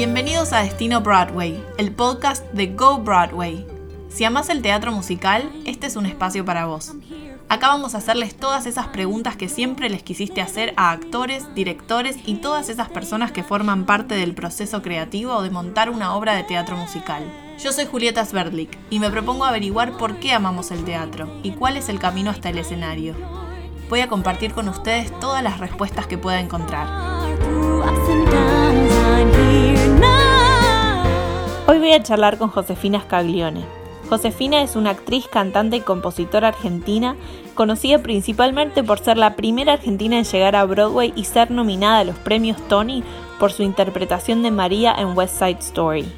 Bienvenidos a Destino Broadway, el podcast de Go Broadway. Si amas el teatro musical, este es un espacio para vos. Acá vamos a hacerles todas esas preguntas que siempre les quisiste hacer a actores, directores y todas esas personas que forman parte del proceso creativo de montar una obra de teatro musical. Yo soy Julieta Sverdlik y me propongo averiguar por qué amamos el teatro y cuál es el camino hasta el escenario. Voy a compartir con ustedes todas las respuestas que pueda encontrar. Hoy voy a charlar con Josefina Scaglione. Josefina es una actriz, cantante y compositora argentina, conocida principalmente por ser la primera argentina en llegar a Broadway y ser nominada a los premios Tony por su interpretación de María en West Side Story.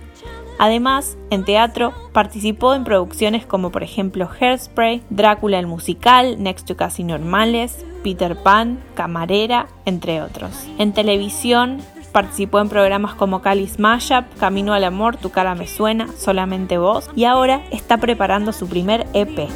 Además, en teatro, participó en producciones como por ejemplo Hairspray, Drácula el musical, Next to Casi Normales, Peter Pan, Camarera, entre otros. En televisión, participó en programas como Cali's Mashup, Camino al Amor, Tu cara me suena, Solamente vos, y ahora está preparando su primer EP.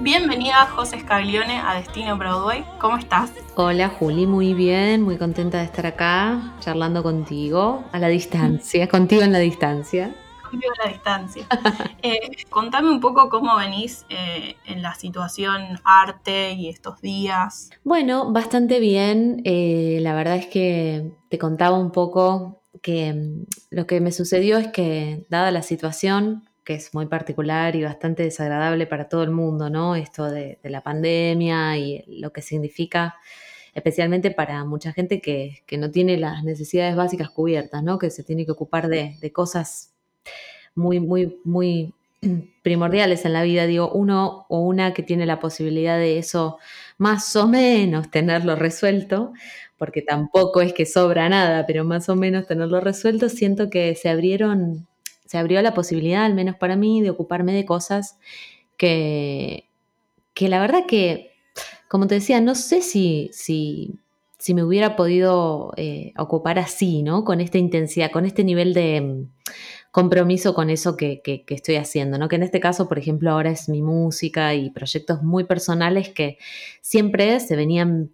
Bienvenida José Scaglione a Destino Broadway. ¿Cómo estás? Hola Juli, muy bien, muy contenta de estar acá charlando contigo a la distancia, contigo en la distancia. En la distancia. Eh, contame un poco cómo venís eh, en la situación arte y estos días. Bueno, bastante bien. Eh, la verdad es que te contaba un poco que mm, lo que me sucedió es que, dada la situación, que es muy particular y bastante desagradable para todo el mundo, ¿no? Esto de, la pandemia y lo que significa, especialmente para mucha gente que, no tiene las necesidades básicas cubiertas, ¿no? Que se tiene que ocupar de, cosas muy, muy, muy primordiales en la vida, digo, uno o una que tiene la posibilidad de eso más o menos tenerlo resuelto, porque tampoco es que sobra nada, pero más o menos tenerlo resuelto, siento que se abrieron se abrió la posibilidad, al menos para mí, de ocuparme de cosas que, que la verdad que, como te decía, no sé si, si, si me hubiera podido eh, ocupar así, ¿no? Con esta intensidad, con este nivel de compromiso con eso que, que, estoy haciendo, ¿no? Que en este caso, por ejemplo, ahora es mi música y proyectos muy personales que siempre se venían,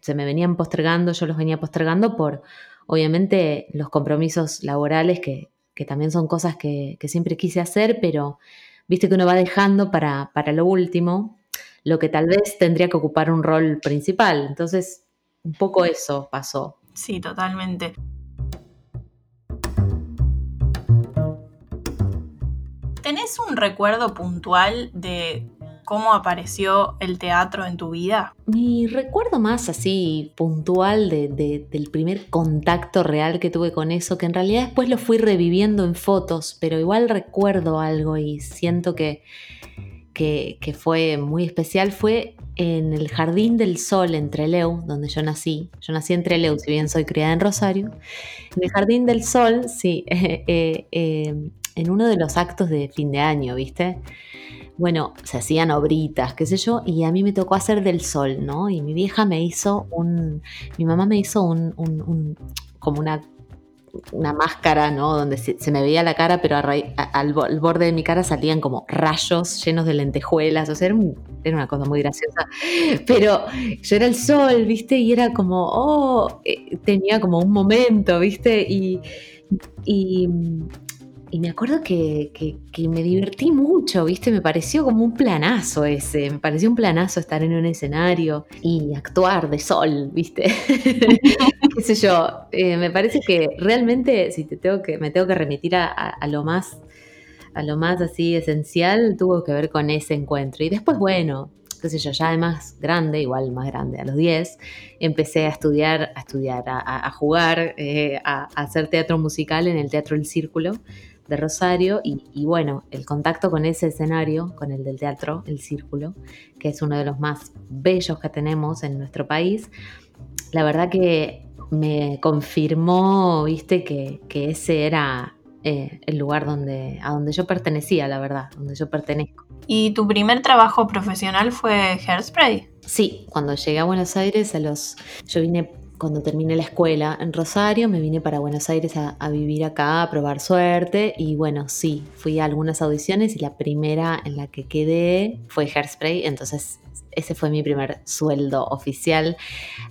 se me venían postergando, yo los venía postergando por, obviamente, los compromisos laborales que, que también son cosas que, siempre quise hacer, pero viste que uno va dejando para, para lo último lo que tal vez tendría que ocupar un rol principal. Entonces, un poco eso pasó. Sí, totalmente. ¿Tenés un recuerdo puntual de cómo apareció el teatro en tu vida? Mi recuerdo más así puntual del primer contacto real que tuve con eso, que en realidad después lo fui reviviendo en fotos, pero igual recuerdo algo y siento que, que, fue muy especial, fue en el Jardín del Sol en Treleu, donde yo nací. Yo nací en Treleu, si bien soy criada en Rosario. En el Jardín del Sol, sí, eh, eh, en uno de los actos de fin de año, ¿viste? bueno, se hacían obritas, qué sé yo, y a mí me tocó hacer del sol, ¿no? Y mi vieja me hizo un, mi mamá me hizo un, un, como una, una máscara, ¿no? Donde se, me veía la cara, pero al, borde de mi cara salían como rayos llenos de lentejuelas, o sea, era, una cosa muy graciosa. Pero yo era el sol, ¿viste? Y era como, oh, eh, tenía como un momento, ¿viste? y, y me acuerdo que, me divertí mucho, ¿viste? Me pareció como un planazo ese, me pareció un planazo estar en un escenario y actuar de sol, ¿viste? ¿Qué sé yo? Eh, me parece que realmente, si te tengo que, me tengo que remitir a, lo más, a lo más así esencial, tuvo que ver con ese encuentro. Y después, bueno, qué sé yo, ya de más grande, igual más grande, a los 10, empecé a estudiar, a estudiar, a, jugar, eh, a, hacer teatro musical en el Teatro El Círculo, de Rosario y, bueno, el contacto con ese escenario, con el del teatro, el Círculo, que es uno de los más bellos que tenemos en nuestro país, la verdad que me confirmó, viste, que, ese era eh, el lugar donde, a donde yo pertenecía, la verdad, donde yo pertenezco. ¿Y tu primer trabajo profesional fue Hairspray? Sí, cuando llegué a Buenos Aires, a los, yo vine cuando terminé la escuela en Rosario, me vine para Buenos Aires a, vivir acá, a probar suerte. Y bueno, sí, fui a algunas audiciones y la primera en la que quedé fue Hairspray. Entonces, ese fue mi primer sueldo oficial.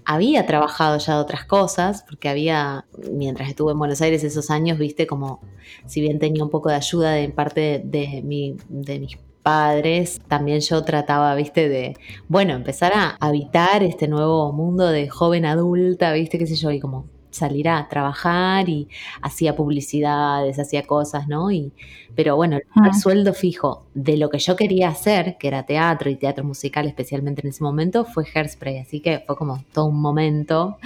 Había trabajado ya de otras cosas, porque había, mientras estuve en Buenos Aires esos años, viste, como si bien tenía un poco de ayuda de parte de, mi, de mis padres, también yo trataba, viste, de, bueno, empezar a habitar este nuevo mundo de joven adulta, viste, qué sé yo, y como salir a trabajar y hacía publicidades, hacía cosas, ¿no? Y, pero bueno, el sueldo fijo de lo que yo quería hacer, que era teatro y teatro musical especialmente en ese momento, fue Hairspray, así que fue como todo un momento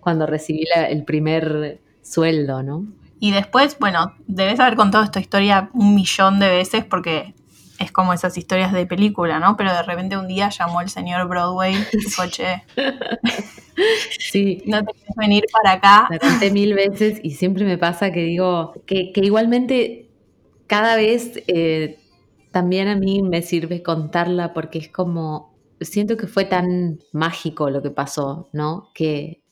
cuando recibí el primer sueldo, ¿no? Y después, bueno, debes haber contado esta historia un millón de veces porque es como esas historias de película, ¿no? Pero de repente un día llamó el señor Broadway y dijo, che, sí. no te quieres venir para acá. La conté mil veces y siempre me pasa que digo que, igualmente cada vez eh, también a mí me sirve contarla porque es como, siento que fue tan mágico lo que pasó, ¿no? Que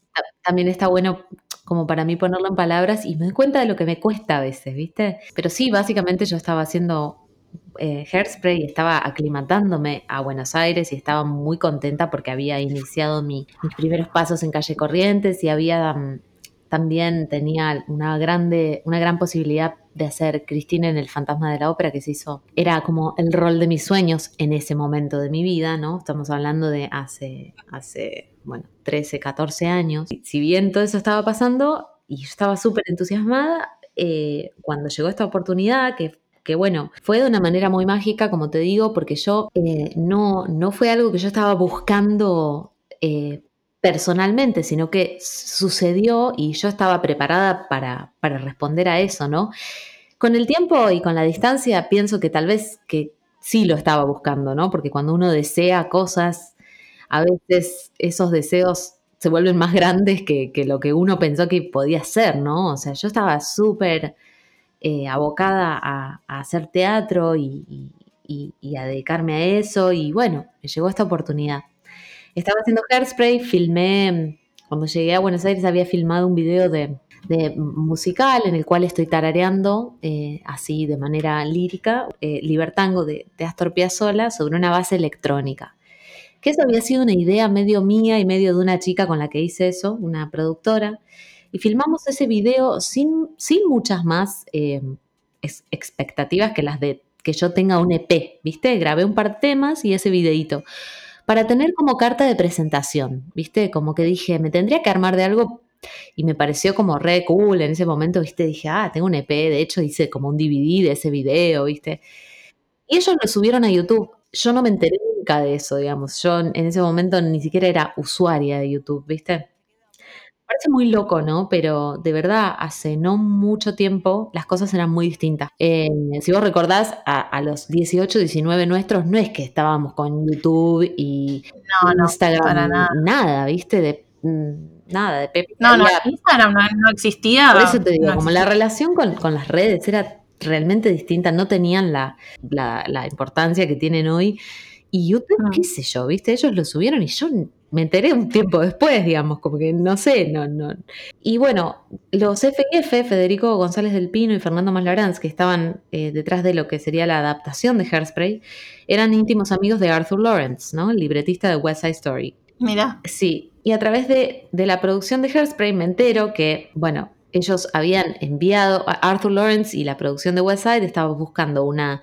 también está bueno como para mí ponerlo en palabras y me doy cuenta de lo que me cuesta a veces, ¿viste? Pero sí, básicamente yo estaba haciendo eh, Hairspray, estaba aclimatándome a Buenos Aires y estaba muy contenta porque había iniciado mis primeros pasos en Calle Corrientes y había mm, también tenía una grande, una gran posibilidad de hacer Cristina en el Fantasma de la Ópera que se hizo. Era como el rol de mis sueños en ese momento de mi vida, ¿no? Estamos hablando de hace, hace bueno, 13, 14 años. Si bien todo eso estaba pasando y yo estaba súper entusiasmada, eh, cuando llegó esta oportunidad, que que bueno, fue de una manera muy mágica, como te digo, porque yo eh, no, no fue algo que yo estaba buscando eh, personalmente, sino que sucedió y yo estaba preparada para, para responder a eso, ¿no? Con el tiempo y con la distancia pienso que tal vez que sí lo estaba buscando, ¿no? Porque cuando uno desea cosas, a veces esos deseos se vuelven más grandes que, que lo que uno pensó que podía ser, ¿no? O sea, yo estaba súper eh, abocada a, hacer teatro y, a dedicarme a eso. Y bueno, me llegó esta oportunidad. Estaba haciendo Hairspray, filmé, cuando llegué a Buenos Aires había filmado un video de, musical en el cual estoy tarareando eh, así de manera lírica, eh, Libertango de, de Astor Piazzolla sobre una base electrónica que eso había sido una idea medio mía y medio de una chica con la que hice eso, una productora, y filmamos ese video sin, sin muchas más eh, expectativas que las de que yo tenga un EP, ¿viste? Grabé un par de temas y ese videito. Para tener como carta de presentación, ¿viste? Como que dije, me tendría que armar de algo y me pareció como re cool en ese momento, ¿viste? Dije, ah, tengo un EP, de hecho hice como un DVD de ese video, ¿viste? Y ellos lo subieron a YouTube. Yo no me enteré nunca de eso, digamos. Yo en ese momento ni siquiera era usuaria de YouTube, ¿viste? Parece muy loco, ¿no? Pero de verdad, hace no mucho tiempo las cosas eran muy distintas. Eh, si vos recordás, a, los 18, 19 nuestros, no es que estábamos con YouTube y Instagram, nada. ¿viste? De, mm, nada, de Pepe. No, no, Instagram no, existía. Por eso te digo, como la relación con, las redes era realmente distinta, no tenían la, la importancia que tienen hoy. Y YouTube, qué sé yo, ¿viste? Ellos lo subieron y yo me enteré un tiempo después, digamos, como que no sé, no, no. Y bueno, los FIF, Federico González del Pino y Fernando Maslarans, que estaban eh, detrás de lo que sería la adaptación de Hairspray, eran íntimos amigos de Arthur Lawrence, ¿no? El libretista de West Side Story. Mira. Sí, y a través de, de la producción de Hairspray me entero que, bueno, ellos habían enviado a Arthur Lawrence y la producción de West Side estaban buscando una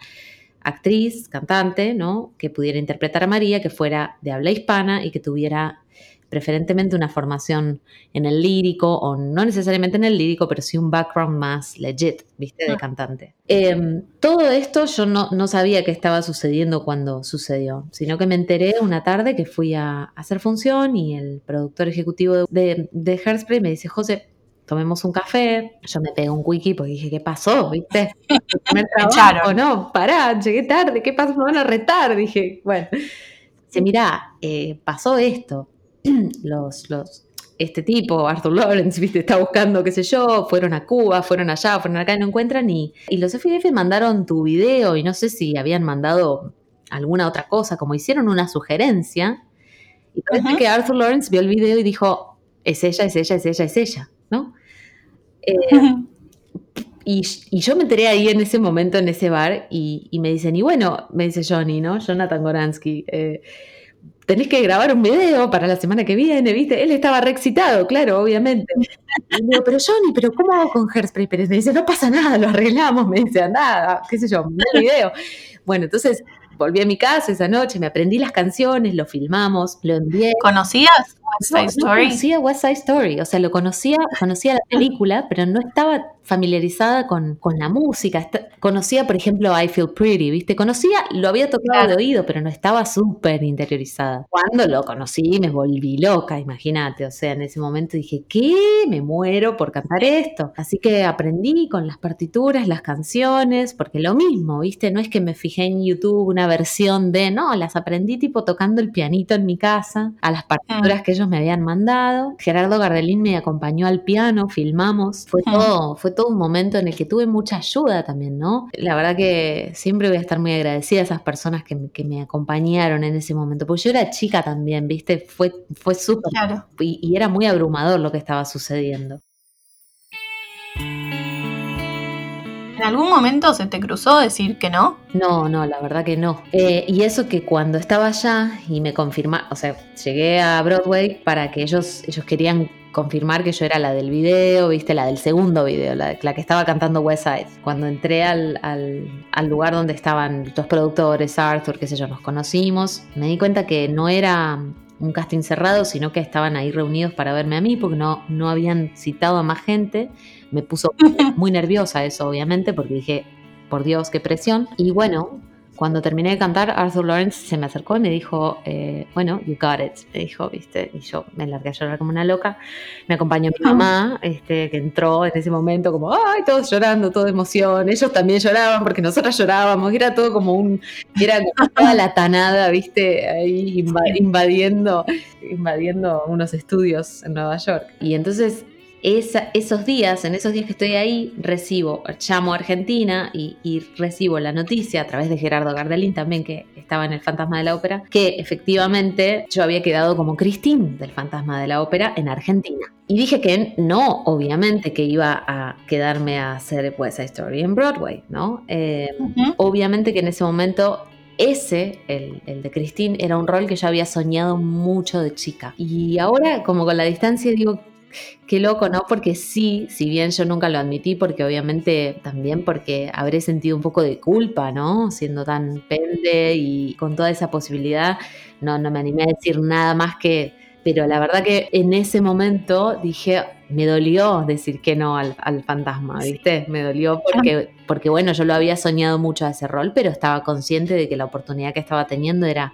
actriz, cantante, ¿no? Que pudiera interpretar a María, que fuera de habla hispana y que tuviera preferentemente una formación en el lírico, o no necesariamente en el lírico, pero sí un background más legit, ¿viste? De ah. cantante. Em, todo esto yo no, no, sabía que estaba sucediendo cuando sucedió, sino que me enteré una tarde que fui a, hacer función y el productor ejecutivo de, de Hairspray me dice, José, tomemos un café, yo me pegué un wiki porque dije, ¿qué pasó? ¿Viste? Me echaron. No, pará, llegué tarde, ¿qué pasó? Me van a retar. Dije, bueno. Dice, mirá, eh, pasó esto. los, los, este tipo, Arthur Lawrence, ¿viste? Está buscando, qué sé yo, fueron a Cuba, fueron allá, fueron acá y no encuentran. Y, y los FDF mandaron tu video y no sé si habían mandado alguna otra cosa, como hicieron una sugerencia. Y parece que Arthur Lawrence vio el video y dijo, es ella, es ella, es ella, es ella. Eh, y, yo me enteré ahí en ese momento, en ese bar, y, me dicen, y bueno, me dice Johnny, ¿no? Jonathan Goransky, eh, tenés que grabar un video para la semana que viene, ¿viste? Él estaba re excitado, claro, obviamente. Y digo, pero Johnny, ¿pero cómo hago con Hairspray Pérez? Me dice, no pasa nada, lo arreglamos, me dice, nada, qué sé yo, un video. Bueno, entonces volví a mi casa esa noche, me aprendí las canciones, lo filmamos, lo envié. ¿Conocías West Side Story? No conocía West Side Story, o sea, lo conocía, conocía la película, pero no estaba familiarizada con, con la música. conocía, por ejemplo, I Feel Pretty, ¿viste? Conocía, lo había tocado de oído, pero no estaba súper interiorizada. Cuando lo conocí me volví loca, imagínate, o sea, en ese momento dije, ¿qué? Me muero por cantar esto. Así que aprendí con las partituras, las canciones, porque lo mismo, ¿viste? No es que me fijé en YouTube una versión de, no, las aprendí tipo tocando el pianito en mi casa, a las partituras mm. que ellos me habían mandado. Gerardo Gardelín me acompañó al piano, filmamos, fue mm. todo, fue todo un momento en el que tuve mucha ayuda también, ¿no? La verdad que siempre voy a estar muy agradecida a esas personas que, me acompañaron en ese momento, porque yo era chica también, ¿viste? Fue, fue súper... Claro. y era muy abrumador lo que estaba sucediendo. ¿En algún momento se te cruzó decir que no? No, no, la verdad que no. Eh, y eso que cuando estaba allá y me confirmaron, o sea, llegué a Broadway para que ellos, ellos querían confirmar que yo era la del video, viste, la del segundo video, la, que estaba cantando West Side. Cuando entré al, al, lugar donde estaban los productores, Arthur, qué sé yo, nos conocimos, me di cuenta que no era un casting cerrado, sino que estaban ahí reunidos para verme a mí, porque no, no habían citado a más gente. Me puso muy nerviosa eso, obviamente, porque dije, por Dios, qué presión. Y bueno, cuando terminé de cantar, Arthur Lawrence se me acercó y me dijo, eh, bueno, you got it, me dijo, viste, y yo me largué a llorar como una loca. Me acompañó mi mamá, este, que entró en ese momento como, ay, todos llorando, toda emoción. Ellos también lloraban porque nosotras llorábamos, era todo como un, era como toda la tanada, viste, ahí invadiendo, invadiendo unos estudios en Nueva York. Y entonces esos días, en esos días que estoy ahí, recibo, llamo a Argentina y, recibo la noticia a través de Gerardo Gardelín también, que estaba en el Fantasma de la Ópera, que efectivamente yo había quedado como Christine del Fantasma de la Ópera en Argentina. Y dije que no, obviamente, que iba a quedarme a hacer West Side Story en Broadway, ¿no? Eh, obviamente que en ese momento ese, el, el, de Christine, era un rol que yo había soñado mucho de chica. Y ahora, como con la distancia, digo, Qué loco, ¿no? Porque sí, si bien yo nunca lo admití, porque obviamente también porque habré sentido un poco de culpa, ¿no? Siendo tan pende y con toda esa posibilidad, no, no me animé a decir nada más que, pero la verdad que en ese momento dije, me dolió decir que no al, fantasma, ¿viste? Me dolió porque, porque, bueno, yo lo había soñado mucho a ese rol, pero estaba consciente de que la oportunidad que estaba teniendo era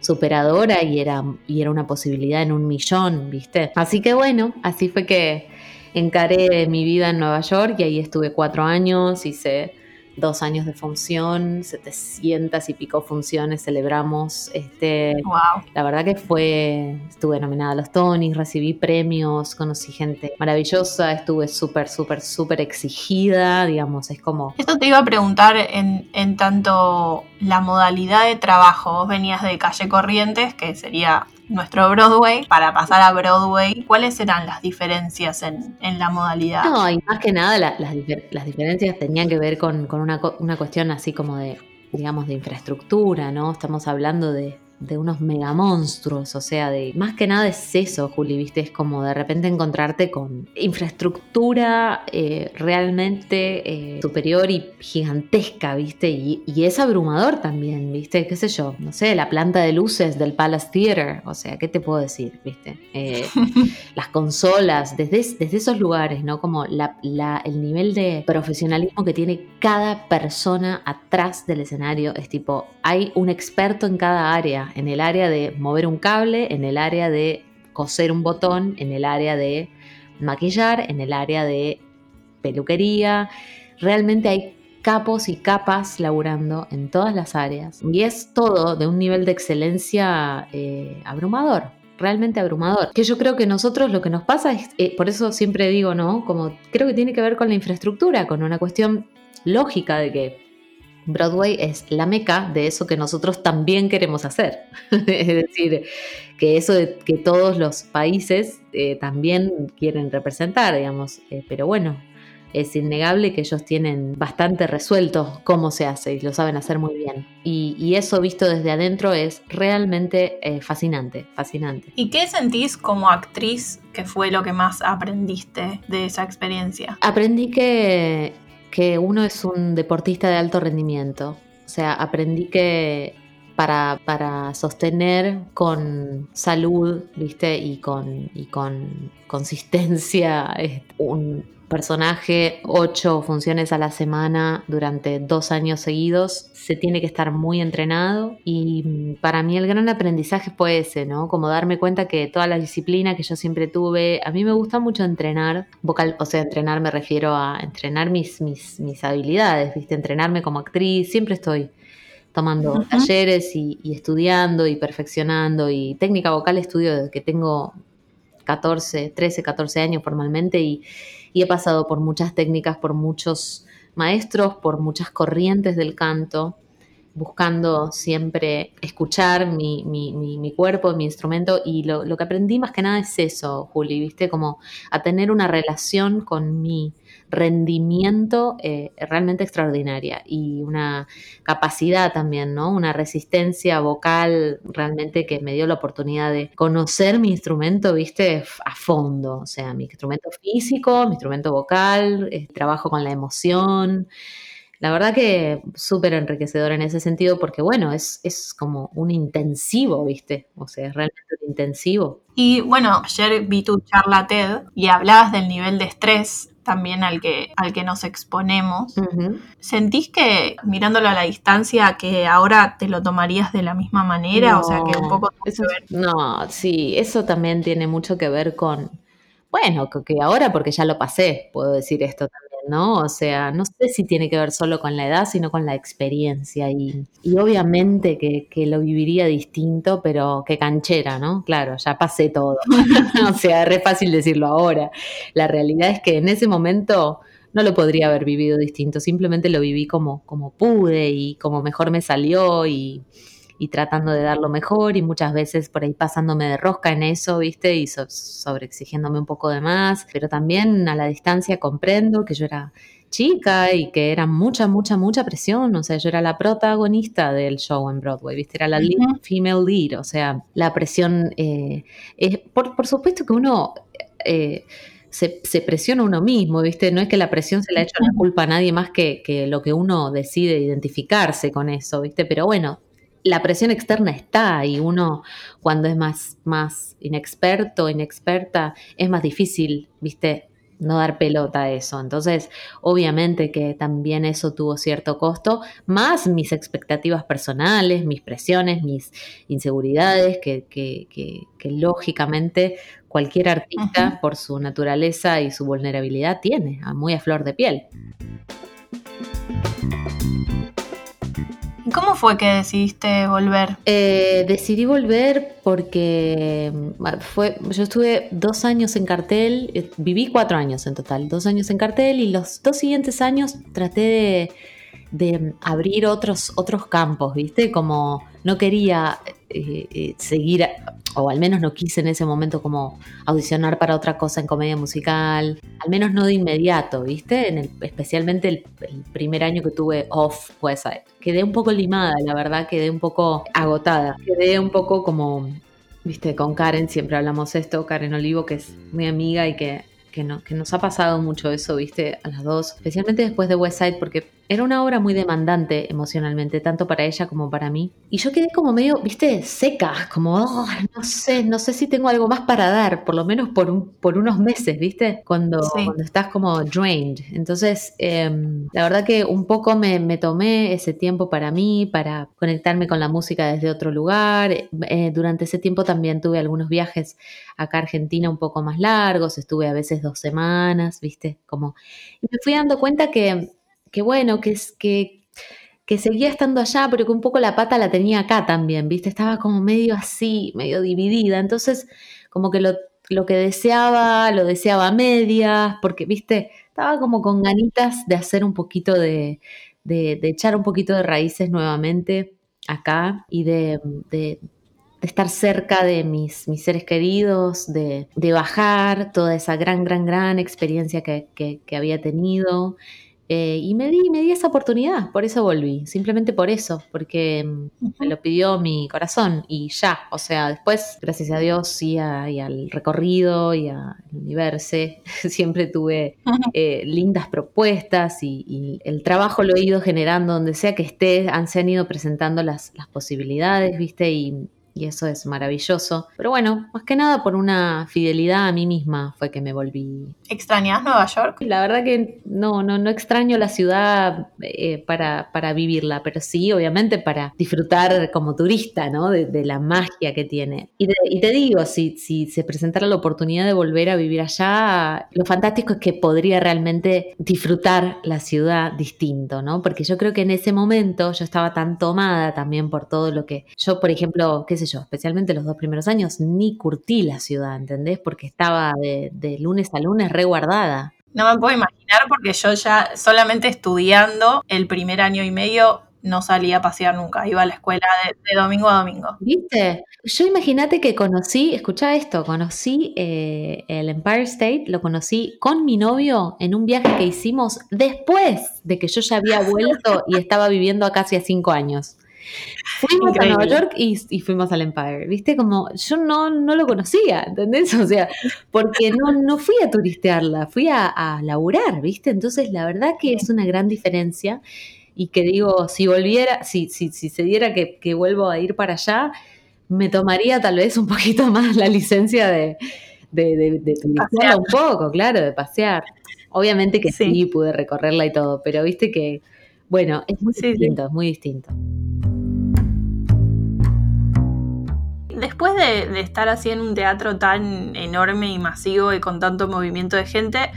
superadora y era, y era una posibilidad en un millón, ¿viste? Así que bueno, así fue que encaré mi vida en Nueva York y ahí estuve cuatro años, hice dos años de función, 700 y pico funciones celebramos. Este, wow. La verdad que fue, estuve nominada a los Tonys, recibí premios, conocí gente maravillosa, estuve súper, súper, súper exigida, digamos, es como... Esto te iba a preguntar en, en tanto la modalidad de trabajo, vos venías de Calle Corrientes, que sería nuestro Broadway para pasar a Broadway, ¿cuáles eran las diferencias en, la modalidad? No, y más que nada las, diferencias tenían que ver con, una, una cuestión así como de, digamos, de infraestructura, ¿no? Estamos hablando de de unos megamonstruos, o sea, de más que nada es eso, Juli, viste, es como de repente encontrarte con infraestructura eh, realmente eh, superior y gigantesca, viste, y, es abrumador también, viste, qué sé yo, no sé, la planta de luces del Palace Theater, o sea, ¿qué te puedo decir, viste? Eh, las consolas, desde, desde esos lugares, ¿no? Como la, el nivel de profesionalismo que tiene cada persona atrás del escenario, es tipo, hay un experto en cada área, en el área de mover un cable, en el área de coser un botón, en el área de maquillar, en el área de peluquería. Realmente hay capos y capas laburando en todas las áreas. Y es todo de un nivel de excelencia eh, abrumador, realmente abrumador. Que yo creo que nosotros lo que nos pasa es, eh, por eso siempre digo, ¿no? Como creo que tiene que ver con la infraestructura, con una cuestión lógica de que Broadway es la meca de eso que nosotros también queremos hacer. es decir, que eso de que todos los países eh, también quieren representar, digamos. Eh, pero bueno, es innegable que ellos tienen bastante resuelto cómo se hace y lo saben hacer muy bien. Y, eso visto desde adentro es realmente eh, fascinante, fascinante. ¿Y qué sentís como actriz que fue lo que más aprendiste de esa experiencia? Aprendí que, que uno es un deportista de alto rendimiento. O sea, aprendí que para, para, sostener con salud, ¿viste? Y con, y con consistencia un, personaje ocho funciones a la semana durante dos años seguidos, se tiene que estar muy entrenado y mm, para mí el gran aprendizaje fue ese, ¿no? Como darme cuenta que toda la disciplina que yo siempre tuve, a mí me gusta mucho entrenar, vocal, o sea, entrenar me refiero a entrenar mis, mis, mis habilidades, ¿viste? Entrenarme como actriz, siempre estoy tomando talleres y, y, estudiando y perfeccionando y técnica vocal estudio desde que tengo 14, 13, 14 años formalmente y, he pasado por muchas técnicas, por muchos maestros, por muchas corrientes del canto, buscando siempre escuchar mi, mi, mi, cuerpo, mi instrumento. Y lo, lo, que aprendí más que nada es eso, Juli, viste, como a tener una relación con mi rendimiento eh, realmente extraordinaria y una capacidad también, ¿no? Una resistencia vocal realmente que me dio la oportunidad de conocer mi instrumento, viste, a fondo, o sea, mi instrumento físico, mi instrumento vocal, eh, trabajo con la emoción. La verdad que súper enriquecedor en ese sentido porque, bueno, es, es como un intensivo, ¿viste? O sea, es realmente un intensivo. Y bueno, ayer vi tu charla TED y hablabas del nivel de estrés también al que, al que nos exponemos. ¿Sentís que mirándolo a la distancia que ahora te lo tomarías de la misma manera? o sea, que un poco... no, sí, eso también tiene mucho que ver con, bueno, que ahora porque ya lo pasé, puedo decir esto también ¿no? O sea, no sé si tiene que ver solo con la edad, sino con la experiencia. Y, obviamente que, lo viviría distinto, pero qué canchera, ¿no? Claro, ya pasé todo. o sea, es re fácil decirlo ahora. La realidad es que en ese momento no lo podría haber vivido distinto, simplemente lo viví como, como pude y como mejor me salió y, y tratando de dar lo mejor y muchas veces por ahí pasándome de rosca en eso, ¿viste? Y sobreexigiéndome un poco de más, pero también a la distancia comprendo que yo era chica y que era mucha, mucha, mucha presión, o sea, yo era la protagonista del show en Broadway, ¿viste? Era la female lead, o sea, la presión, eh, es, por, supuesto que uno... Eh, se, se, presiona uno mismo, ¿viste? No es que la presión se le ha hecho la culpa a nadie más que, que, lo que uno decide identificarse con eso, ¿viste? Pero bueno, la presión externa está y uno cuando es más, más inexperto, inexperta, es más difícil, viste, no dar pelota a eso. Entonces, obviamente que también eso tuvo cierto costo, más mis expectativas personales, mis presiones, mis inseguridades, que, que, que, lógicamente cualquier artista, por su naturaleza y su vulnerabilidad, tiene, muy a flor de piel. ¿Cómo fue que decidiste volver? Eh, decidí volver porque fue, yo estuve dos años en cartel, eh, viví cuatro años en total, dos años en cartel y los dos siguientes años traté de, de abrir otros, otros campos, ¿viste? Como no quería eh, eh, seguir, o al menos no quise en ese momento como audicionar para otra cosa en comedia musical, al menos no de inmediato, ¿viste? En el, especialmente el, primer año que tuve off pues Quedé un poco limada, la verdad, quedé un poco agotada, quedé un poco como, ¿viste? Con Karen siempre hablamos esto, Karen Olivo, que es mi amiga y que que, no, que nos ha pasado mucho eso, viste, a las dos, especialmente después de West Side, porque era una obra muy demandante emocionalmente, tanto para ella como para mí. Y yo quedé como medio, viste, seca, como, oh, no sé, no sé si tengo algo más para dar, por lo menos por, un, por unos meses, viste, cuando, cuando estás como drained. Entonces, em, la verdad que un poco me, me, tomé ese tiempo para mí, para conectarme con la música desde otro lugar. Eh, durante ese tiempo también tuve algunos viajes acá a Argentina un poco más largos, estuve a veces dos semanas, viste, como... Y me fui dando cuenta que que bueno, que, es, que, que seguía estando allá, pero que un poco la pata la tenía acá también, ¿viste? Estaba como medio así, medio dividida. Entonces, como que lo, lo que deseaba, lo deseaba a medias, porque, ¿viste? Estaba como con ganitas de hacer un poquito de, de, echar un poquito de raíces nuevamente acá y de, estar cerca de mis, mis seres queridos, de, bajar toda esa gran, gran, gran experiencia que, que había tenido eh, y me di, me di esa oportunidad, por eso volví, simplemente por eso, porque mm, me lo pidió mi corazón y ya, o sea, después, gracias a Dios y, al recorrido y al universo, siempre tuve eh, lindas propuestas y, el trabajo lo he ido generando donde sea que esté, han, se han ido presentando las, las posibilidades, ¿viste? Y, y eso es maravilloso. Pero bueno, más que nada por una fidelidad a mí misma fue que me volví. ¿Extrañas Nueva York? La verdad que no, no, no extraño la ciudad eh, para, para, vivirla, pero sí, obviamente, para disfrutar como turista, ¿no? De, la magia que tiene. Y, te digo, si, si se presentara la oportunidad de volver a vivir allá, lo fantástico es que podría realmente disfrutar la ciudad distinto, ¿no? Porque yo creo que en ese momento yo estaba tan tomada también por todo lo que yo, por ejemplo, qué sé yo, especialmente los dos primeros años, ni curtí la ciudad, ¿entendés? Porque estaba de, lunes a lunes reguardada. No me puedo imaginar porque yo ya solamente estudiando el primer año y medio no salía a pasear nunca, iba a la escuela de, domingo a domingo. ¿Viste? Yo imagínate que conocí, escucha esto, conocí eh, el Empire State, lo conocí con mi novio en un viaje que hicimos después de que yo ya había vuelto y estaba viviendo acá hace cinco años. Fuimos a Nueva York y, fuimos al Empire, ¿viste? Como yo no, no lo conocía, ¿entendés? O sea, porque no, no fui a turistearla, fui a, a laburar, ¿viste? Entonces, la verdad que es una gran diferencia y que digo, si volviera, si, si, si se diera que, que vuelvo a ir para allá, me tomaría tal vez un poquito más la licencia de, de, de, un poco, claro, de pasear. Obviamente que sí. pude recorrerla y todo, pero viste que, bueno, es muy distinto, es muy distinto. Después de, estar así en un teatro tan enorme y masivo y con tanto movimiento de gente,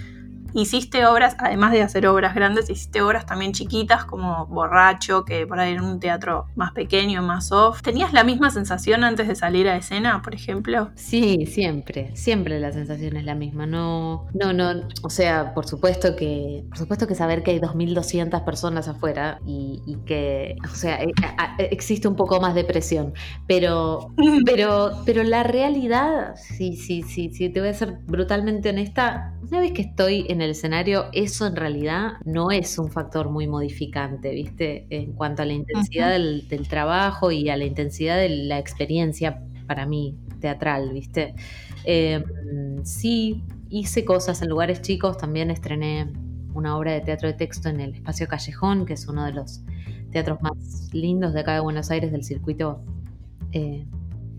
hiciste obras, además de hacer obras grandes, hiciste obras también chiquitas como Borracho, que por ahí en un teatro más pequeño, más soft. ¿Tenías la misma sensación antes de salir a escena, por ejemplo? Sí, siempre, siempre la sensación es la misma. No, no, no, o sea, por supuesto que, por supuesto que saber que hay 2.200 personas afuera y, que, o sea, eh, existe un poco más de presión, pero, pero, pero la realidad, sí, sí, sí, sí, te voy a ser brutalmente honesta, una vez que estoy en el escenario, eso en realidad no es un factor muy modificante, ¿viste? En cuanto a la intensidad del, trabajo y a la intensidad de la experiencia para mí teatral, ¿viste? Em, sí, hice cosas en lugares chicos, también estrené una obra de teatro de texto en el Espacio Callejón, que es uno de los teatros más lindos de acá de Buenos Aires, del circuito eh,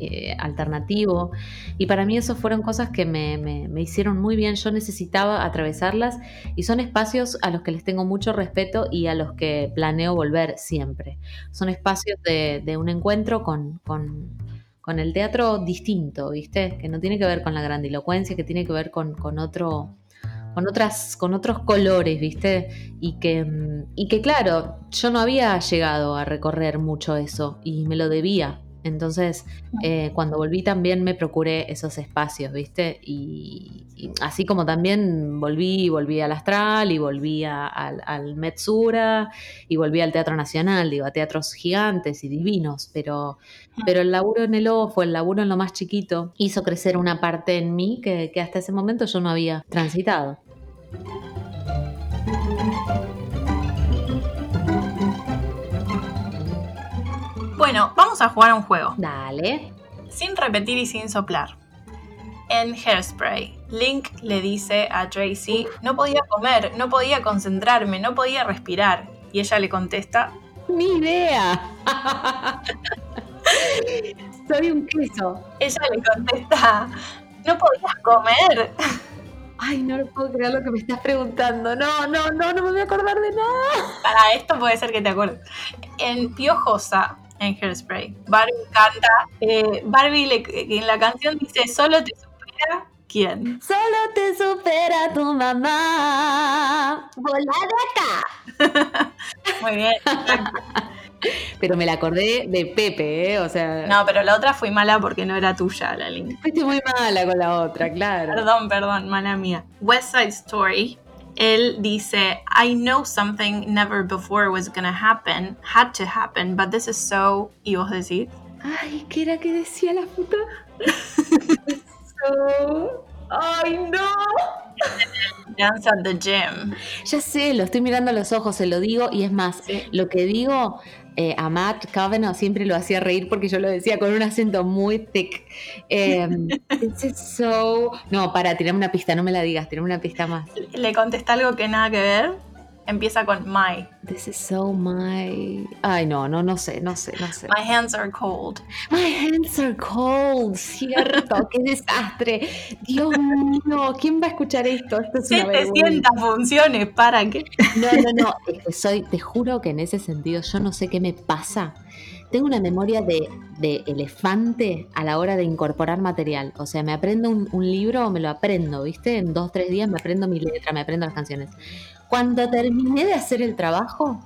eh, alternativo. Y para mí eso fueron cosas que me, hicieron muy bien. Yo necesitaba atravesarlas y son espacios a los que les tengo mucho respeto y a los que planeo volver siempre. Son espacios de, un encuentro con, con, el teatro distinto, ¿viste? Que no tiene que ver con la grandilocuencia, que tiene que ver con, otro con otras, con otros colores, ¿viste? Y que, y que claro, yo no había llegado a recorrer mucho eso y me lo debía. Entonces, eh, cuando volví también me procuré esos espacios, ¿viste? Y, así como también volví, volví al Astral y volví al, al Metsura y volví al Teatro Nacional, digo, a teatros gigantes y divinos, pero, pero el laburo en el O fue el laburo en lo más chiquito, hizo crecer una parte en mí que, que hasta ese momento yo no había transitado. Bueno, vamos a jugar un juego. Dale. Sin repetir y sin soplar. En Hairspray, Link le dice a Tracy, no podía comer, no podía concentrarme, no podía respirar. Y ella le contesta, ¡Mi idea! Soy un queso. Ella le contesta, no podías comer. Ay, no puedo creer lo que me estás preguntando. No, no, no, no me voy a acordar de nada. Para esto puede ser que te acuerdes. En Piojosa, en Hairspray. Barbie canta, eh, Barbie en la canción dice, solo te supera quién. Solo te supera tu mamá. Volá acá. Muy bien. Pero me la acordé de Pepe, ¿eh? O sea. No, pero la otra fue mala porque no era tuya, la línea. Fuiste muy mala con la otra, claro. Perdón, perdón, mala mía. West Side Story él dice, I know something never before was gonna happen, had to happen, but this is so... Y vos decís, Ay, ¿qué era que decía la puta? So- Ay, no. dance at the gym. Ya sé, lo estoy mirando a los ojos, se lo digo, y es más, lo que digo eh, a Matt Kavanaugh siempre lo hacía reír porque yo lo decía con un acento muy thick. Eh, this is so... No, para, tirarme una pista, no me la digas, tirarme una pista más. Le contesta algo que nada que ver. Empieza con my. This is so my... Ay, no, no, no sé, no sé, no sé. My hands are cold. My hands are cold, cierto, qué desastre. Dios mío, ¿quién va a escuchar esto? Esto es una vergüenza. 700 funciones, ¿para qué? No, no, no, es que soy, te juro que en ese sentido yo no sé qué me pasa. Tengo una memoria de, de elefante a la hora de incorporar material. O sea, me aprendo un, un libro, me lo aprendo, ¿viste? En dos, tres días me aprendo mi letra, me aprendo las canciones. Cuando terminé de hacer el trabajo,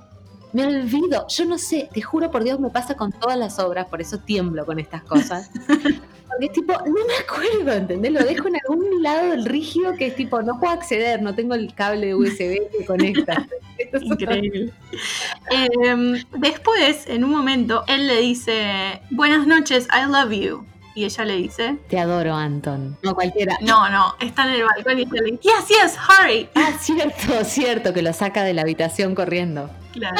me olvido. Yo no sé, te juro por Dios, me pasa con todas las obras, por eso tiemblo con estas cosas. Porque es tipo, no me acuerdo, ¿entendés? Lo dejo en algún lado del rígido que es tipo, no puedo acceder, no tengo el cable de USB que conecta. Esto es una- Increíble. Em, después, en un momento, él le dice, buenas noches, I love you. Y ella le dice, Te adoro, Anton. No cualquiera. no, no, está en el balcón y ella le dice, yes, yes, hurry. Ah, cierto, cierto, que lo saca de la habitación corriendo. Claro.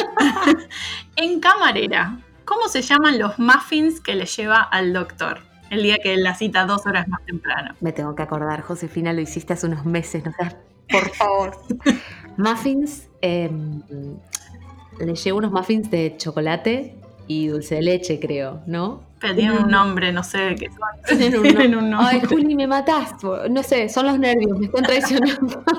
en camarera, ¿cómo se llaman los muffins que le lleva al doctor? El día que la cita dos horas más temprano. Me tengo que acordar, Josefina, lo hiciste hace unos meses, no seas, por favor. muffins, eh, le llevo unos muffins de chocolate y dulce de leche, creo, ¿no? Pero tienen un nombre, no sé de qué son. Tienen un Tienen nombre. un nombre. Ay, Juli, me matás. No sé, son los nervios, me están traicionando.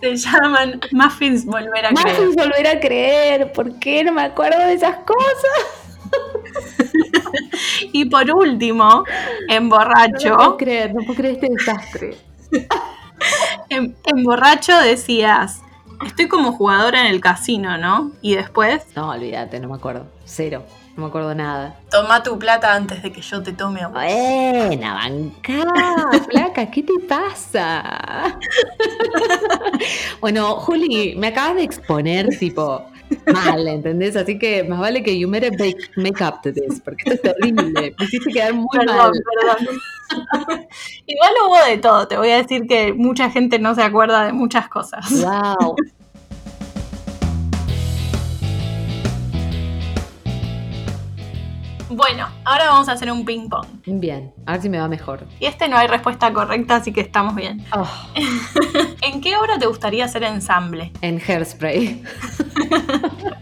Se llaman muffins volver a creer. Muffins volver a creer, ¿por qué no me acuerdo de esas cosas? Y por último, en No borracho, puedo creer, no puedo creer este desastre. en, en borracho decías, estoy como jugadora en el casino, ¿no? Y después, No, olvídate, no me acuerdo. Cero, no me acuerdo nada. toma tu plata antes de que yo te tome a vos. Buena, bancá, flaca, ¿qué te pasa? bueno, Juli, me acabas de exponer, tipo, mal, ¿entendés? Así que más vale que you made a make, make up to this, porque esto es terrible. Me hiciste quedar muy Perdón, mal. perdón. Igual hubo de todo, te voy a decir que mucha gente no se acuerda de muchas cosas. Wow. Bueno, ahora vamos a hacer un ping pong. Bien, a ver si me va mejor. Y este no hay respuesta correcta, así que estamos bien. Oh, ¿En qué obra te gustaría hacer ensamble? en Hairspray.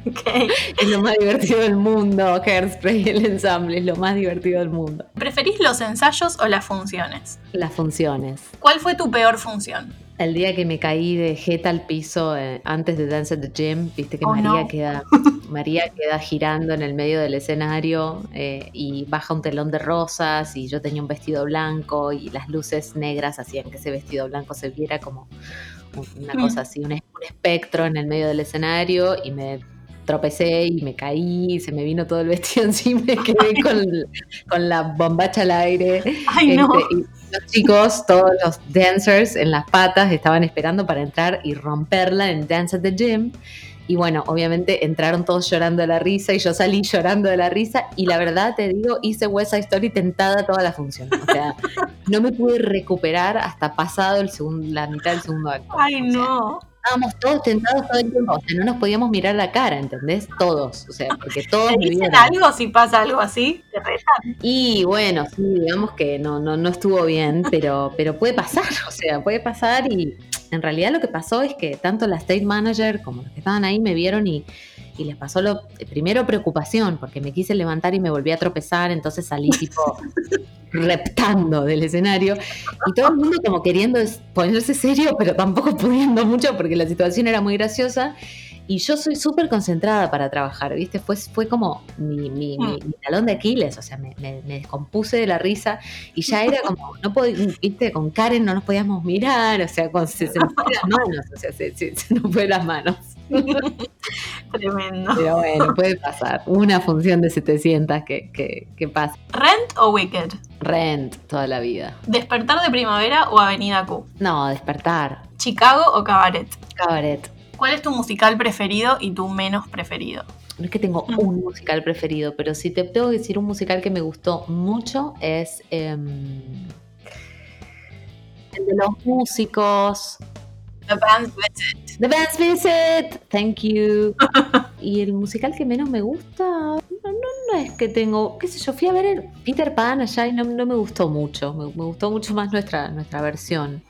Ok. Es lo más divertido del mundo. Hairspray, el ensamble, es lo más divertido del mundo. ¿Preferís los ensayos o las funciones? Las funciones. ¿Cuál fue tu peor función? El día que me caí de jeta al piso eh, antes de Dance at the Gym, viste que Oh, María no. queda María queda girando en el medio del escenario eh, y baja un telón de rosas y yo tenía un vestido blanco y las luces negras hacían que ese vestido blanco se viera como un- una Mm. cosa así, un, es- un espectro en el medio del escenario y me tropecé y me caí, se me vino todo el vestido encima y me quedé con, con la bombacha al aire. Ay, no. Este, y los chicos, todos los dancers en las patas estaban esperando para entrar y romperla en Dance at the Gym. Y bueno, obviamente entraron todos llorando de la risa y yo salí llorando de la risa y la verdad te digo, hice West Side Story tentada toda la función. O sea, no me pude recuperar hasta pasado el segundo, la mitad del segundo acto. Ay, sea, no. Estábamos todos tentados todo el tiempo, o sea, no nos podíamos mirar la cara, ¿entendés? Todos, o sea, porque todos ¿Te dicen algo si pasa algo así? ¿Te retan? Y bueno, sí, digamos que no, no, no estuvo bien, pero, pero puede pasar, o sea, puede pasar y en realidad lo que pasó es que tanto la state manager como los que estaban ahí me vieron y, y les pasó lo primero preocupación, porque me quise levantar y me volví a tropezar, entonces salí tipo reptando del escenario y todo el mundo como queriendo ponerse serio, pero tampoco pudiendo mucho porque la situación era muy graciosa. Y yo soy súper concentrada para trabajar, ¿viste? Fue, fue como mi, mi- mi- mi talón de Aquiles, o sea, me, me- me descompuse de la risa y ya era como, no ¿viste? Con Karen no nos podíamos mirar, o sea, con, se, se nos fue las manos, o sea, se, se- se nos fue las manos. Tremendo. Pero bueno, puede pasar. Una función de 700 que, que, que pasa. ¿Rent o Wicked? Rent toda la vida. ¿Despertar de primavera o Avenida Q? No, despertar. ¿Chicago o Cabaret? Cabaret. ¿Cuál es tu musical preferido y tu menos preferido? No es que tengo un musical preferido, pero si te tengo que decir un musical que me gustó mucho es em, el de los músicos. The Band's Visit. The Band's Visit, thank you. y el musical que menos me gusta, no, es que tengo, qué sé yo, fui a ver el Peter Pan allá y no, no me gustó mucho, me, me gustó mucho más nuestra, nuestra versión.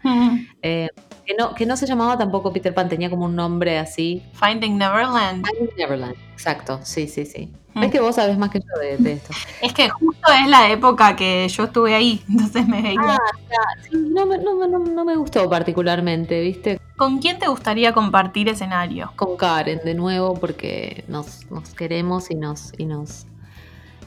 Eh, que, no, que no se llamaba tampoco Peter Pan, tenía como un nombre así. Finding Neverland. Finding Neverland, exacto, sí, sí, sí. Ves que vos sabés más que yo de, de esto. Es que justo es la época que yo estuve ahí, entonces me veía. Ah, ya, sí, no, me- no, me- no, no me gustó particularmente, ¿viste? ¿Con quién te gustaría compartir escenario? Con Karen de nuevo porque nos, nos queremos y nos, y nos,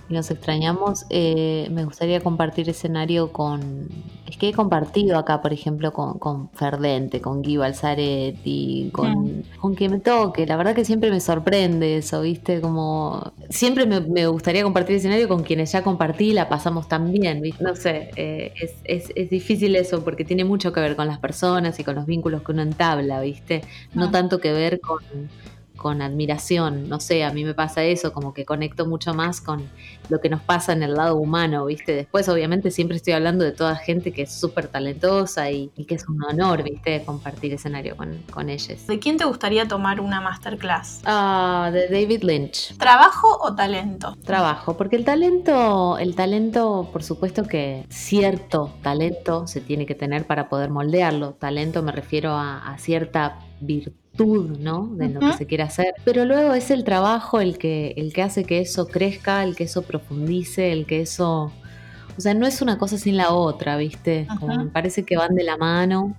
y nos extrañamos. Eh, me gustaría compartir escenario con... Es que he compartido acá, por ejemplo, con, con Ferdente, con Guy Balzaretti, con, con quien me toque. La verdad que siempre me sorprende eso, ¿viste? Como... Siempre me, me gustaría compartir escenario con quienes ya compartí y la pasamos tan bien, ¿viste? No sé, eh, es, es, es difícil eso porque tiene mucho que ver con las personas y con los vínculos que uno entabla, ¿viste? No Mm. tanto que ver con, con admiración, no sé, a mí me pasa eso, como que conecto mucho más con lo que nos pasa en el lado humano, ¿viste? Después, obviamente, siempre estoy hablando de toda gente que es súper talentosa y, y que es un honor, ¿viste? Compartir escenario con, con ellos. ¿De quién te gustaría tomar una masterclass? Ah, de David Lynch. ¿Trabajo o talento? Trabajo, porque el talento, el talento, por supuesto que cierto talento se tiene que tener para poder moldearlo. Talento me refiero a, a cierta virtud, ¿no? De lo que se quiere hacer. Pero luego es el trabajo el que, el que hace que eso crezca, el que eso profundice, el que eso. O sea, no es una cosa sin la otra, ¿viste? Como me parece que van de la mano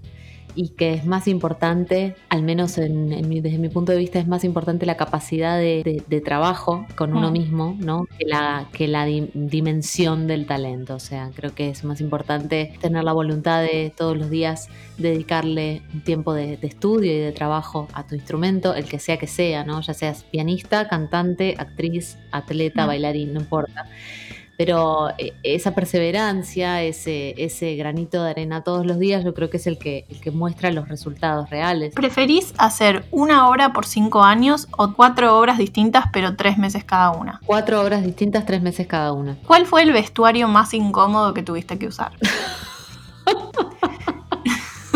y que es más importante, al menos en, en mi- desde mi punto de vista, es más importante la capacidad de, de- de trabajo con uno Mm. mismo, ¿no? Que la, que la di- dimensión del talento. O sea, creo que es más importante tener la voluntad de todos los días dedicarle un tiempo de, de estudio y de trabajo a tu instrumento, el que sea que sea, ¿no? Ya seas pianista, cantante, actriz, atleta, Mm. bailarín, no importa. Pero eh, esa perseverancia, ese, ese granito de arena todos los días, yo creo que es el que, el que muestra los resultados reales. ¿Preferís hacer una obra por cinco años o cuatro obras distintas pero tres meses cada una? Cuatro obras distintas, tres meses cada una. ¿Cuál fue el vestuario más incómodo que tuviste que usar?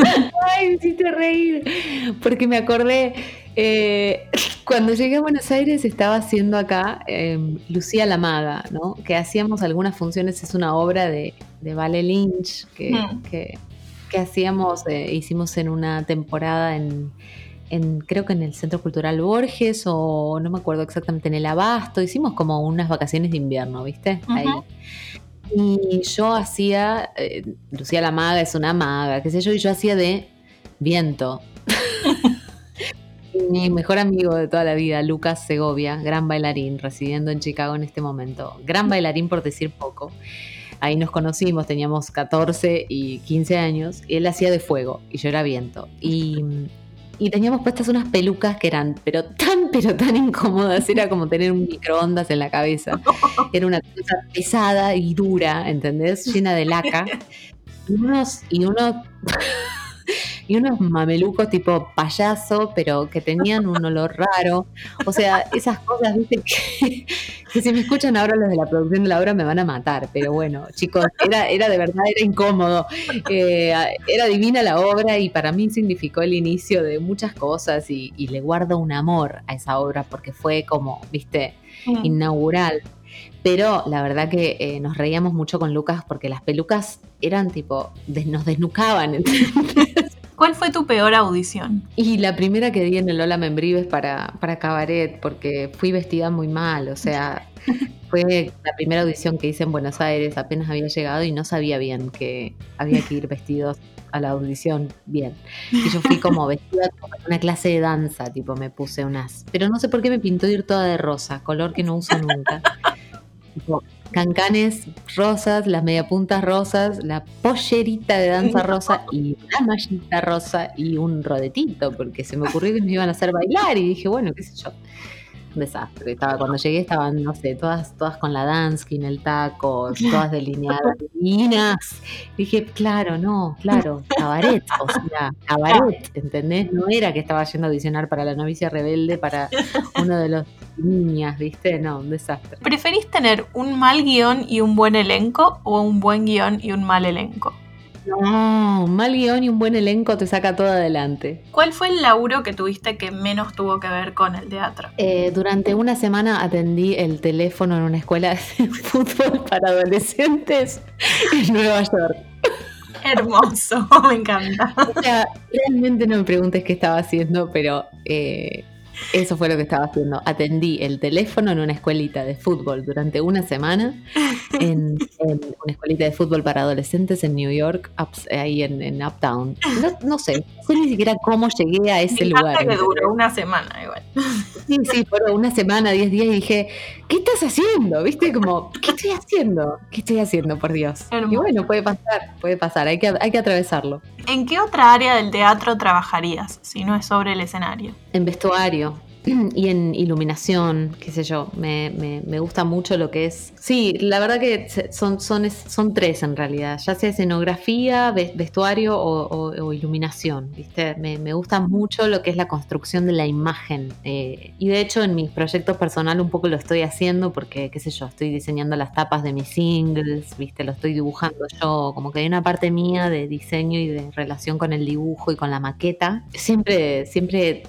Ay, me hiciste reír. Porque me acordé, eh, cuando llegué a Buenos Aires estaba haciendo acá eh, Lucía la Maga, ¿no? Que hacíamos algunas funciones, es una obra de, de Vale Lynch que, Mm. que, que hacíamos, eh, hicimos en una temporada en, en, creo que en el Centro Cultural Borges o no me acuerdo exactamente, en el Abasto, hicimos como unas vacaciones de invierno, ¿viste? Ahí. Y yo hacía, eh, Lucía la maga es una maga, qué sé yo, y yo hacía de viento. Mi mejor amigo de toda la vida, Lucas Segovia, gran bailarín, residiendo en Chicago en este momento. Gran bailarín por decir poco. Ahí nos conocimos, teníamos 14 y 15 años, él hacía de fuego y yo era viento. Y, y teníamos puestas unas pelucas que eran, pero tan, pero tan incómodas, era como tener un microondas en la cabeza. Era una cosa pesada y dura, ¿entendés? Llena de laca. Y unos, y unos, y unos mamelucos tipo payaso, pero que tenían un olor raro. O sea, esas cosas, viste, que, que si me escuchan ahora los de la producción de la obra me van a matar. Pero bueno, chicos, era, era de verdad, era incómodo. Eh, era divina la obra y para mí significó el inicio de muchas cosas y, y le guardo un amor a esa obra porque fue como, viste, Mm. inaugural. Pero la verdad que eh, nos reíamos mucho con Lucas porque las pelucas eran tipo, des- nos desnucaban. ¿entendés? ¿Cuál fue tu peor audición? Y la primera que di en el Lola Membrives para, para cabaret, porque fui vestida muy mal, o sea, fue la primera audición que hice en Buenos Aires, apenas había llegado y no sabía bien que había que ir vestidos a la audición bien. Y yo fui como vestida como en una clase de danza, tipo me puse unas, pero no sé por qué me pintó ir toda de rosa, color que no uso nunca. Tipo, cancanes rosas, las mediapuntas rosas, la pollerita de danza rosa y una mallita rosa y un rodetito, porque se me ocurrió que me iban a hacer bailar y dije, bueno, qué sé yo. Desastre. Estaba, cuando llegué estaban, no sé, todas, todas con la Danskin, el taco, todas delineadas, divinas. Dije, claro, no, claro, cabaret, o sea, cabaret, ¿entendés? No era que estaba yendo a audicionar para la novicia rebelde, para uno de los niñas, ¿viste? No, un desastre. ¿Preferís tener un mal guion y un buen elenco o un buen guion y un mal elenco? No, mal guion y un buen elenco te saca todo adelante. ¿Cuál fue el laburo que tuviste que menos tuvo que ver con el teatro? Eh, durante una semana atendí el teléfono en una escuela de fútbol para adolescentes en Nueva York. Hermoso, me encanta. O sea, realmente no me preguntes qué estaba haciendo, pero eh, eso fue lo que estaba haciendo. Atendí el teléfono en una escuelita de fútbol durante una semana, en, una escuelita de fútbol para adolescentes en New York, ahí en, Uptown. No, no sé ni siquiera cómo llegué a ese lugar. que duró una semana igual. Sí, sí, fueron una semana, diez días y dije, ¿qué estás haciendo? ¿Viste? Como, ¿qué estoy haciendo? ¿Qué estoy haciendo, por Dios? Y bueno, puede pasar, puede pasar, hay que, hay que atravesarlo. ¿En qué otra área del teatro trabajarías si no es sobre el escenario? En vestuario. y en iluminación, qué sé yo, me, me, gusta mucho lo que es... Sí, la verdad que son, son, son tres en realidad, ya sea escenografía, vestuario o, iluminación, ¿viste? Me, me, gusta mucho lo que es la construcción de la imagen. Eh, y de hecho en mis proyectos personales un poco lo estoy haciendo porque, qué sé yo, estoy diseñando las tapas de mis singles, ¿viste? Lo estoy dibujando yo, como que hay una parte mía de diseño y de relación con el dibujo y con la maqueta. Siempre, siempre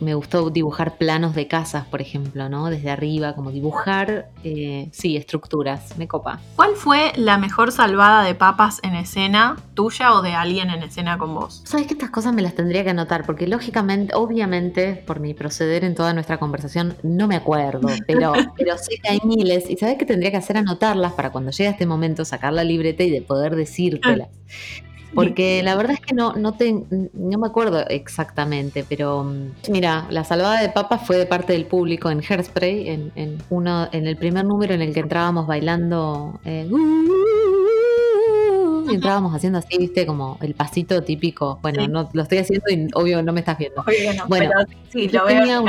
me gustó dibujar planos de casas, por ejemplo, ¿no? Desde arriba, como dibujar, eh, sí, estructuras, me copa. ¿Cuál fue la mejor salvada de papas en escena, tuya o de alguien en escena con vos? Sabes que estas cosas me las tendría que anotar, porque lógicamente, obviamente, por mi proceder en toda nuestra conversación, no me acuerdo, pero, pero sé que hay miles, y sabes que tendría que hacer anotarlas para cuando llegue este momento sacar la libreta y de poder decírtelas. Porque la verdad es que no, no, te, no me acuerdo exactamente, pero mm, mira, la salvada de papas fue de parte del público en Hairspray, en, en, uno, en el primer número en el que entrábamos bailando. Eh, y entrábamos haciendo así, viste, como el pasito típico. Bueno, no lo estoy haciendo y obvio no me estás viendo. bueno, sí, lo veo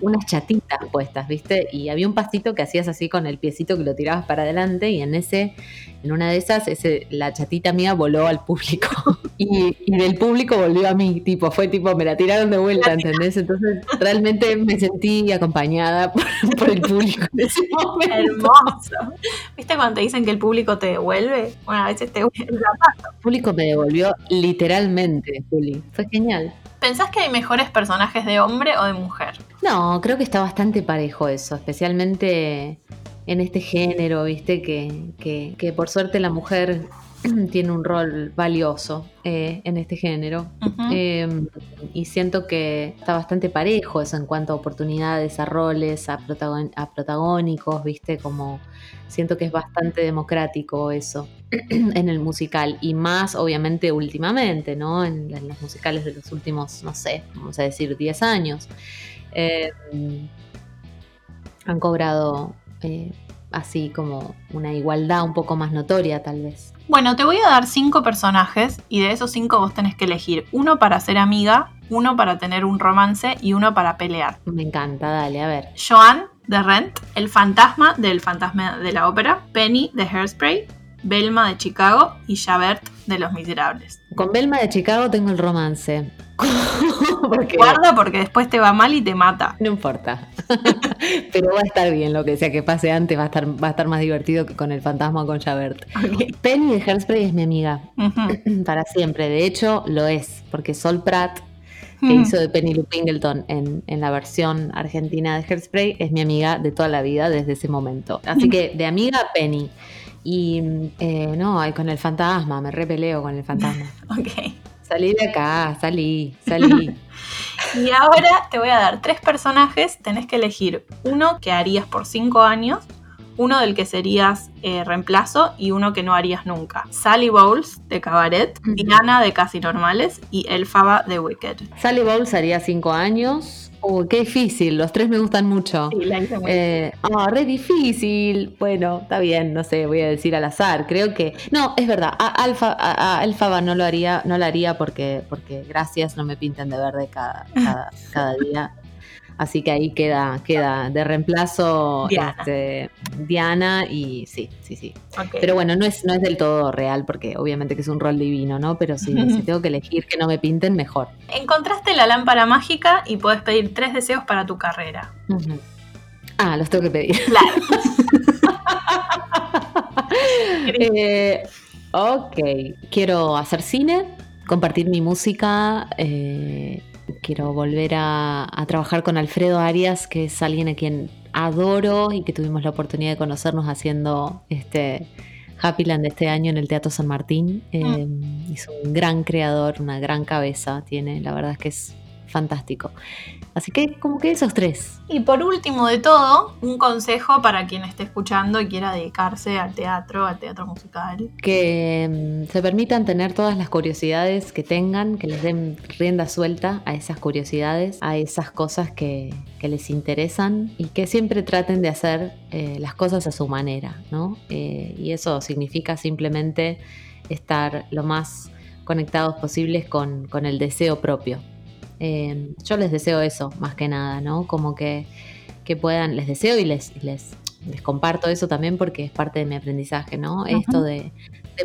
unas chatitas puestas, ¿viste? Y había un pasito que hacías así con el piecito que lo tirabas para adelante y en ese, en una de esas, ese, la chatita mía voló al público y, del público volvió a mí, tipo, fue tipo, me la tiraron de vuelta, ¿entendés? Entonces realmente me sentí acompañada por, el público en ese momento. Hermoso. ¿Viste cuando te dicen que el público te devuelve? Bueno, a veces te devuelve el El público me devolvió literalmente, Juli. Fue genial. ¿Pensás que hay mejores personajes de hombre o de mujer? No, creo que está bastante parejo eso, especialmente en este género, viste, que, que, por suerte la mujer tiene un rol valioso eh, en este género. Em, y siento que está bastante parejo eso en cuanto a oportunidades, a roles, a, a protagónicos, viste, como siento que es bastante democrático eso en el musical y más obviamente últimamente, ¿no? En, los musicales de los últimos, no sé, vamos a decir 10 años. Em, han cobrado eh, así como una igualdad un poco más notoria tal vez. Bueno, te voy a dar cinco personajes y de esos cinco vos tenés que elegir uno para ser amiga, uno para tener un romance y uno para pelear. Me encanta, dale, a ver. Joan de Rent, el fantasma del fantasma de la ópera, Penny de Hairspray, Belma de Chicago y Javert de Los Miserables. Con Belma de Chicago tengo el romance. Guarda porque después te va mal y te mata. No importa. Pero va a estar bien lo que sea que pase antes, va a estar, va a estar más divertido que con el fantasma o con Javert. Penny de Hairspray es mi amiga. Para siempre. De hecho, lo es. Porque Sol Pratt que hmm. hizo de Penny Lou Pingleton en, en, la versión argentina de Hairspray, es mi amiga de toda la vida desde ese momento. Así que de amiga Penny. Y eh, no, con el fantasma, me repeleo con el fantasma. ok. Salí de acá, salí, salí. y ahora te voy a dar tres personajes, tenés que elegir uno que harías por cinco años, uno del que serías eh, reemplazo y uno que no harías nunca. Sally Bowles de Cabaret, Diana de Casi Normales y Elfaba de Wicked. Sally Bowles haría cinco años. Oh, qué difícil, los tres me gustan mucho. Sí, la eh, oh, re difícil. Bueno, está bien, no sé, voy a decir al azar. Creo que. No, es verdad, a, Alfa, a, Alfaba no lo haría, no lo haría porque, porque gracias, no me pinten de verde cada, cada, cada día. Así que ahí queda, queda de reemplazo Diana, este, y sí, sí, sí. Pero bueno, no es, no es del todo real porque obviamente que es un rol divino, ¿no? Pero sí, si tengo que elegir que no me pinten, mejor. Encontraste la lámpara mágica y puedes pedir tres deseos para tu carrera. Ah, los tengo que pedir. Claro. Eh, ok, quiero hacer cine, compartir mi música. Eh, quiero volver a, trabajar con Alfredo Arias, que es alguien a quien adoro y que tuvimos la oportunidad de conocernos haciendo este Happyland este año en el Teatro San Martín. Mm. Eh, es un gran creador, una gran cabeza tiene, la verdad es que es fantástico. Así que como que esos tres. Y por último de todo, un consejo para quien esté escuchando y quiera dedicarse al teatro, al teatro musical. Que mm, se permitan tener todas las curiosidades que tengan, que les den rienda suelta a esas curiosidades, a esas cosas que, les interesan y que siempre traten de hacer eh, las cosas a su manera, ¿no? Eh, y eso significa simplemente estar lo más conectados posibles con, con el deseo propio, Em, yo les deseo eso, más que nada, ¿no? Como que, puedan, les deseo y les, les, les, comparto eso también porque es parte de mi aprendizaje, ¿no? Esto de,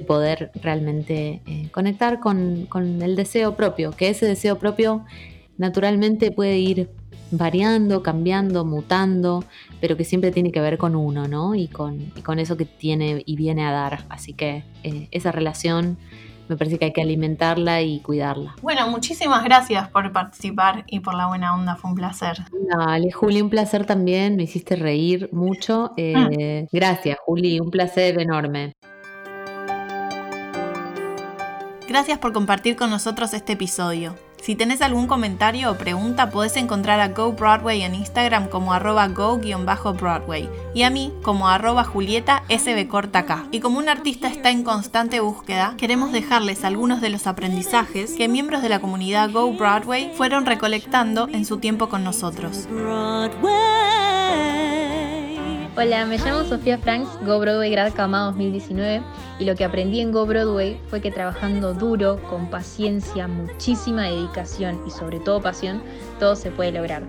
poder realmente eh, conectar con, el deseo propio, que ese deseo propio naturalmente puede ir variando, cambiando, mutando, pero que siempre tiene que ver con uno, ¿no? Y con, con eso que tiene y viene a dar. Así que eh, esa relación me parece que hay que alimentarla y cuidarla. Bueno, muchísimas gracias por participar y por la buena onda, fue un placer. Dale, Juli, un placer también, me hiciste reír mucho. Eh, mm. Gracias, Juli, un placer enorme. Gracias por compartir con nosotros este episodio. Si tenés algún comentario o pregunta, podés encontrar a Go Broadway en Instagram como arroba go-broadway y a mí como arroba julieta sbcortacá. Y como un artista está en constante búsqueda, queremos dejarles algunos de los aprendizajes que miembros de la comunidad Go Broadway fueron recolectando en su tiempo con nosotros. Hola, me llamo Sofía Franks, Go Broadway Grad Cama 2019 y lo que aprendí en Go Broadway fue que trabajando duro, con paciencia, muchísima dedicación y sobre todo pasión, todo se puede lograr.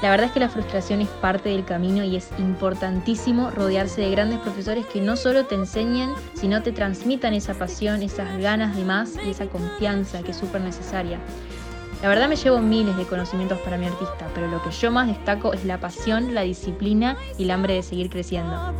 La verdad es que la frustración es parte del camino y es importantísimo rodearse de grandes profesores que no solo te enseñen, sino te transmitan esa pasión, esas ganas de más y esa confianza que es súper necesaria. La verdad me llevo miles de conocimientos para mi artista, pero lo que yo más destaco es la pasión, la disciplina y el hambre de seguir creciendo.